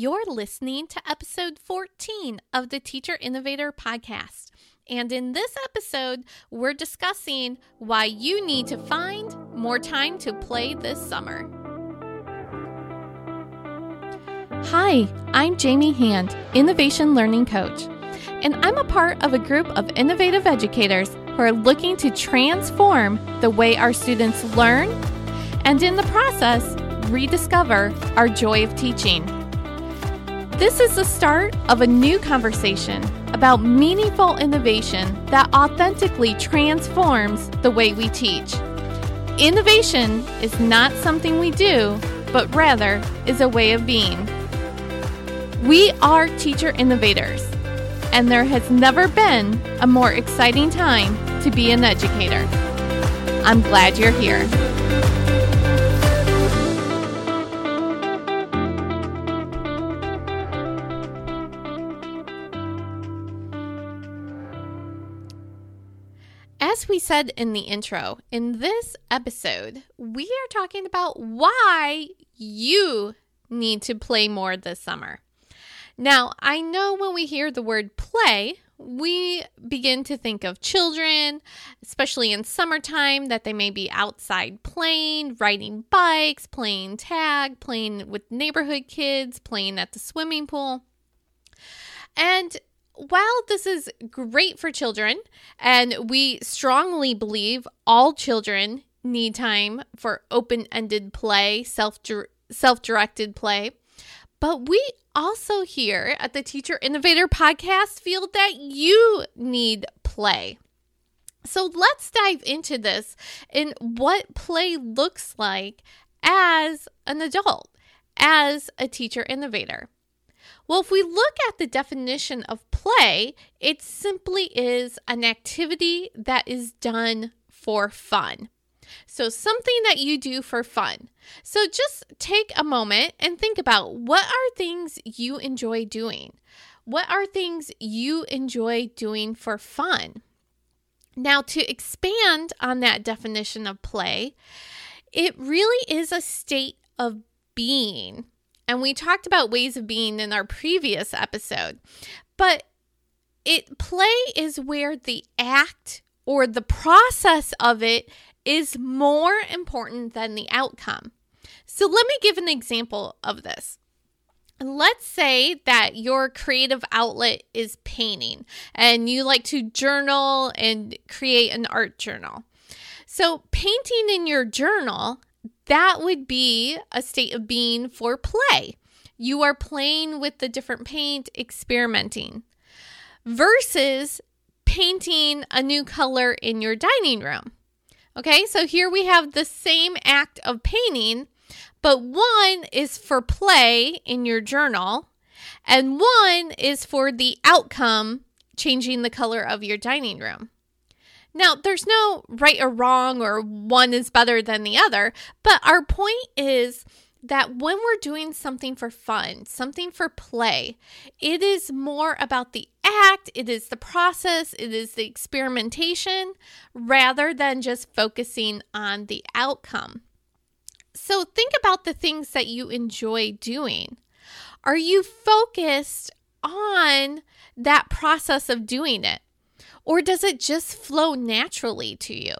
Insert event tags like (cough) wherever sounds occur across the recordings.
You're listening to episode 14 of the Teacher Innovator podcast. And in this episode, we're discussing why you need to find more time to play this summer. Hi, I'm Jamie Hand, Innovation Learning Coach, and I'm a part of a group of innovative educators who are looking to transform the way our students learn and, in the process, rediscover our joy of teaching. This is the start of a new conversation about meaningful innovation that authentically transforms the way we teach. Innovation is not something we do, but rather is a way of being. We are teacher innovators, and there has never been a more exciting time to be an educator. I'm glad you're here. As we said in the intro, in this episode, we are talking about why you need to play more this summer. Now, I know when we hear the word play, we begin to think of children, especially in summertime, that they may be outside playing, riding bikes, playing tag, playing with neighborhood kids, playing at the swimming pool. While this is great for children, and we strongly believe all children need time for open ended play, self directed play, but we also here at the Teacher Innovator podcast feel that you need play. So let's dive into this and what play looks like as an adult, as a teacher innovator. Well, if we look at the definition of play, it simply is an activity that is done for fun. So, something that you do for fun. So, just take a moment and think about what are things you enjoy doing? What are things you enjoy doing for fun? Now, to expand on that definition of play, it really is a state of being. And we talked about ways of being in our previous episode. But it play is where the act or the process of it is more important than the outcome. So let me give an example of this. Let's say that your creative outlet is painting and you like to journal and create an art journal. So, painting in your journal, that would be a state of being for play. You are playing with the different paint, experimenting, versus painting a new color in your dining room. Okay, so here we have the same act of painting, but one is for play in your journal, and one is for the outcome, changing the color of your dining room. Now, there's no right or wrong, or one is better than the other, but our point is that when we're doing something for fun, something for play, it is more about the act, it is the process, it is the experimentation, rather than just focusing on the outcome. So think about the things that you enjoy doing. Are you focused on that process of doing it? Or does it just flow naturally to you?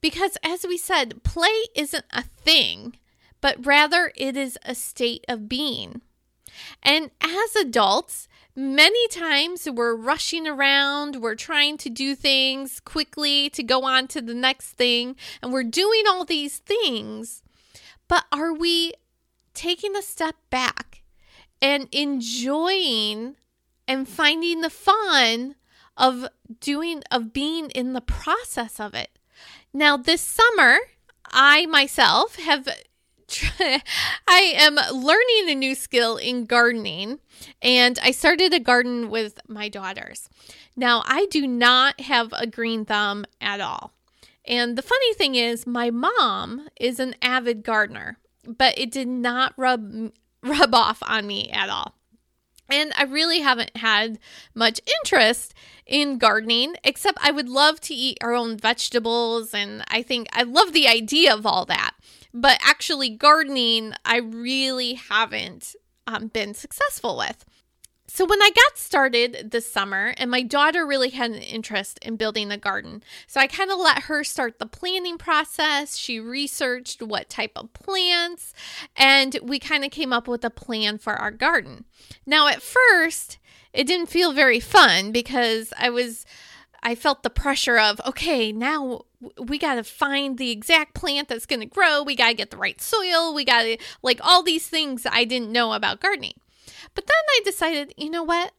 Because as we said, play isn't a thing but rather it is a state of being. And as adults, many times we're rushing around, we're trying to do things quickly to go on to the next thing, and we're doing all these things. But are we taking a step back and enjoying and finding the fun of doing, of being in the process of it? Now, this summer, I myself have (laughs) I am learning a new skill in gardening, and I started a garden with my daughters. Now, I do not have a green thumb at all. And the funny thing is, my mom is an avid gardener, but it did not rub rub off on me at all. And I really haven't had much interest in gardening, except I would love to eat our own vegetables. And I think I love the idea of all that. But actually, gardening, I really haven't um, been successful with. So, when I got started this summer, and my daughter really had an interest in building a garden, so I kind of let her start the planning process. She researched what type of plants, and we kind of came up with a plan for our garden. Now, at first, it didn't feel very fun because I was. I felt the pressure of, okay, now we got to find the exact plant that's going to grow. We got to get the right soil. We got to, like, all these things I didn't know about gardening. But then I decided, you know what?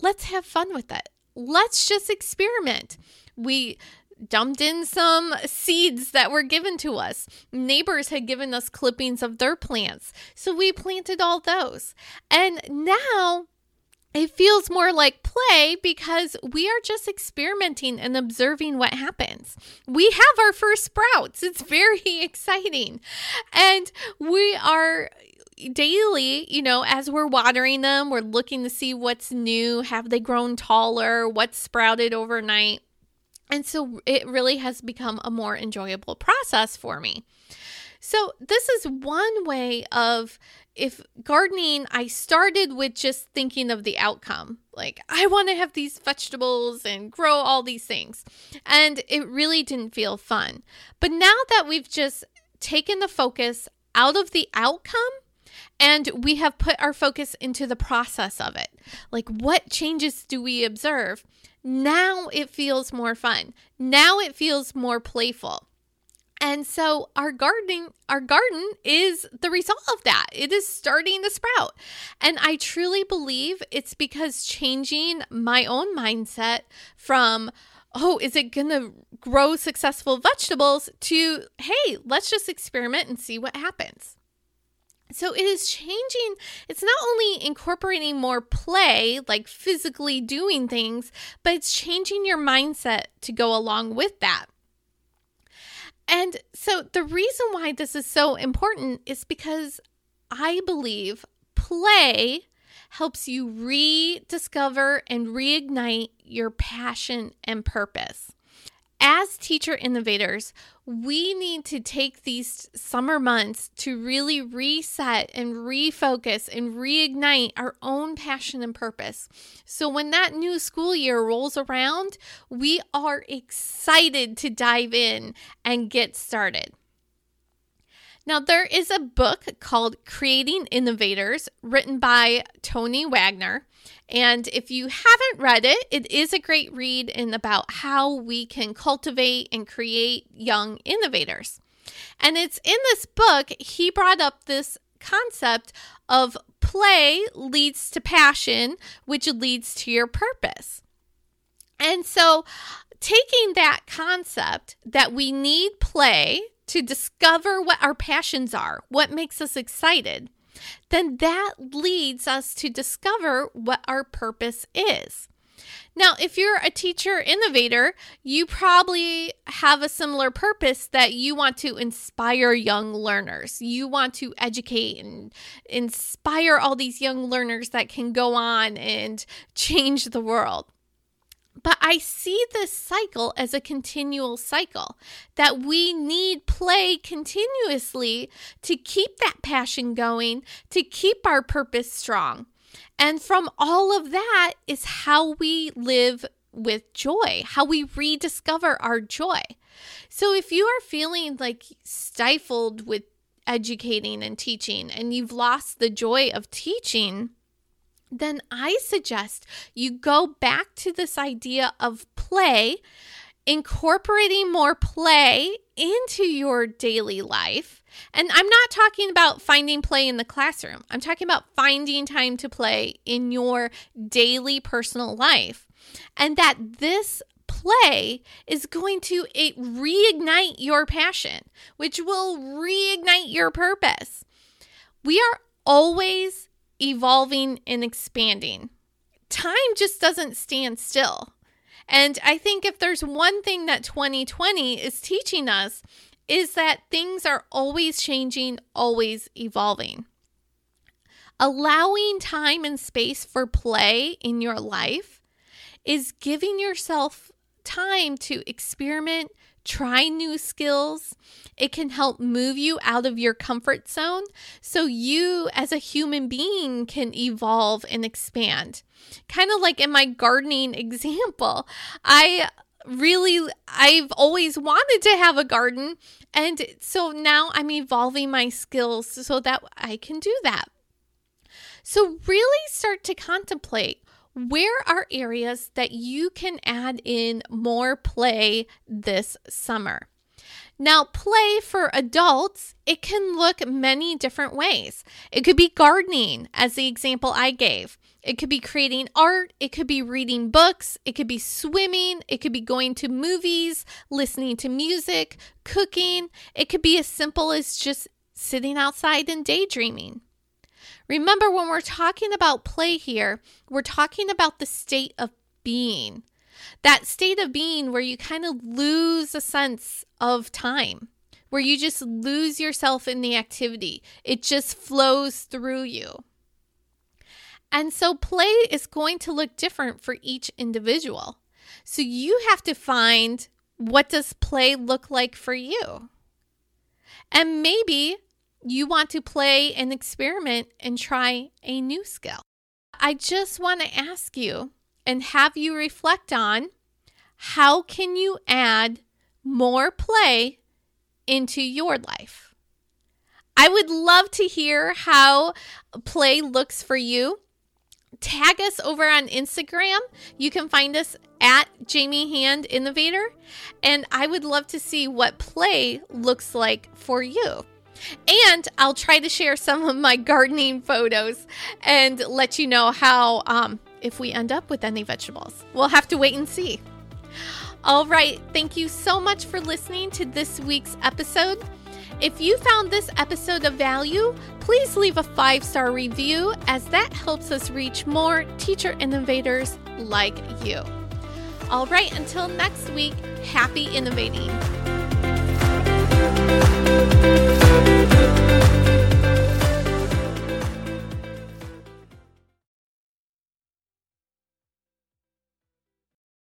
Let's have fun with it. Let's just experiment. We dumped in some seeds that were given to us. Neighbors had given us clippings of their plants. So we planted all those. And now it feels more like play because we are just experimenting and observing what happens. We have our first sprouts. It's very (laughs) exciting. And we are daily, you know, as we're watering them, we're looking to see what's new. Have they grown taller? What's sprouted overnight? And so it really has become a more enjoyable process for me. So, this is one way of if gardening, I started with just thinking of the outcome. Like, I want to have these vegetables and grow all these things. And it really didn't feel fun. But now that we've just taken the focus out of the outcome and we have put our focus into the process of it. Like, what changes do we observe? Now it feels more fun. Now it feels more playful. And so our gardening our garden is the result of that. It is starting to sprout. And I truly believe it's because changing my own mindset from oh, is it going to grow successful vegetables to hey, let's just experiment and see what happens. So it is changing. It's not only incorporating more play, like physically doing things, but it's changing your mindset to go along with that. And so the reason why this is so important is because I believe play helps you rediscover and reignite your passion and purpose as teacher innovators, we need to take these summer months to really reset and refocus and reignite our own passion and purpose. So when that new school year rolls around, we are excited to dive in and get started. Now, there is a book called Creating Innovators written by Tony Wagner. And if you haven't read it, it is a great read in about how we can cultivate and create young innovators. And it's in this book, he brought up this concept of play leads to passion, which leads to your purpose. And so, taking that concept that we need play to discover what our passions are, what makes us excited, then that leads us to discover what our purpose is. Now, if you're a teacher innovator, you probably have a similar purpose that you want to inspire young learners. You want to educate and inspire all these young learners that can go on and (laughs) change the world. But I see this cycle as a continual cycle that we need play continuously to keep that passion going, to keep our purpose strong. And from all of that is how we live with joy, how we rediscover our joy. So if you are feeling like stifled with educating and teaching and you've lost the joy of teaching, then I suggest you go back to this idea of play, incorporating more play into your daily life. And I'm not talking about finding play in the classroom, I'm talking about finding time to play in your daily personal life. And that this play is going to reignite your passion, which will reignite your purpose. We are always evolving and expanding. Time just doesn't stand still. And I think if there's one thing that 2020 is teaching us, is that things are always changing, always evolving. Allowing time and space for play in your life is giving yourself time to experiment, try new skills. It can help move you out of your comfort zone so you, as a human being, can evolve and expand. Kind of like in my gardening (laughs) example, I really I've always wanted to have a garden and so now I'm evolving my skills so that I can do that. So really start to contemplate where are areas that you can add in more play this summer? Now, play for adults, it can look many different ways. It could be gardening, as the example I gave. It could be creating art. It could be reading books. It could be swimming. It could be going to movies, listening to music, cooking. It could be as simple as just sitting outside and daydreaming. Remember, when we're talking about play here, we're talking about the state of being. That state of being where you kind of lose a sense of time, where you just lose yourself in the activity. It just flows through you. And so play is going to look different for each individual. So you have to find what does play look like for you? And maybe you want to play and experiment and try a new skill. I just want to ask you and have you reflect on how can you add more play into your life? I would love to hear how play looks for you. Tag us over on Instagram. You can find us at Jamie Hand Innovator. And I would love to see what play looks like for you. And I'll try to share some of my gardening photos and let you know how, um, if we end up with any vegetables. We'll have to wait and see. All right. Thank you so much for listening to this week's episode. If you found this episode of value, please leave a five star review as that helps us reach more teacher innovators like you. All right, until next week, happy innovating.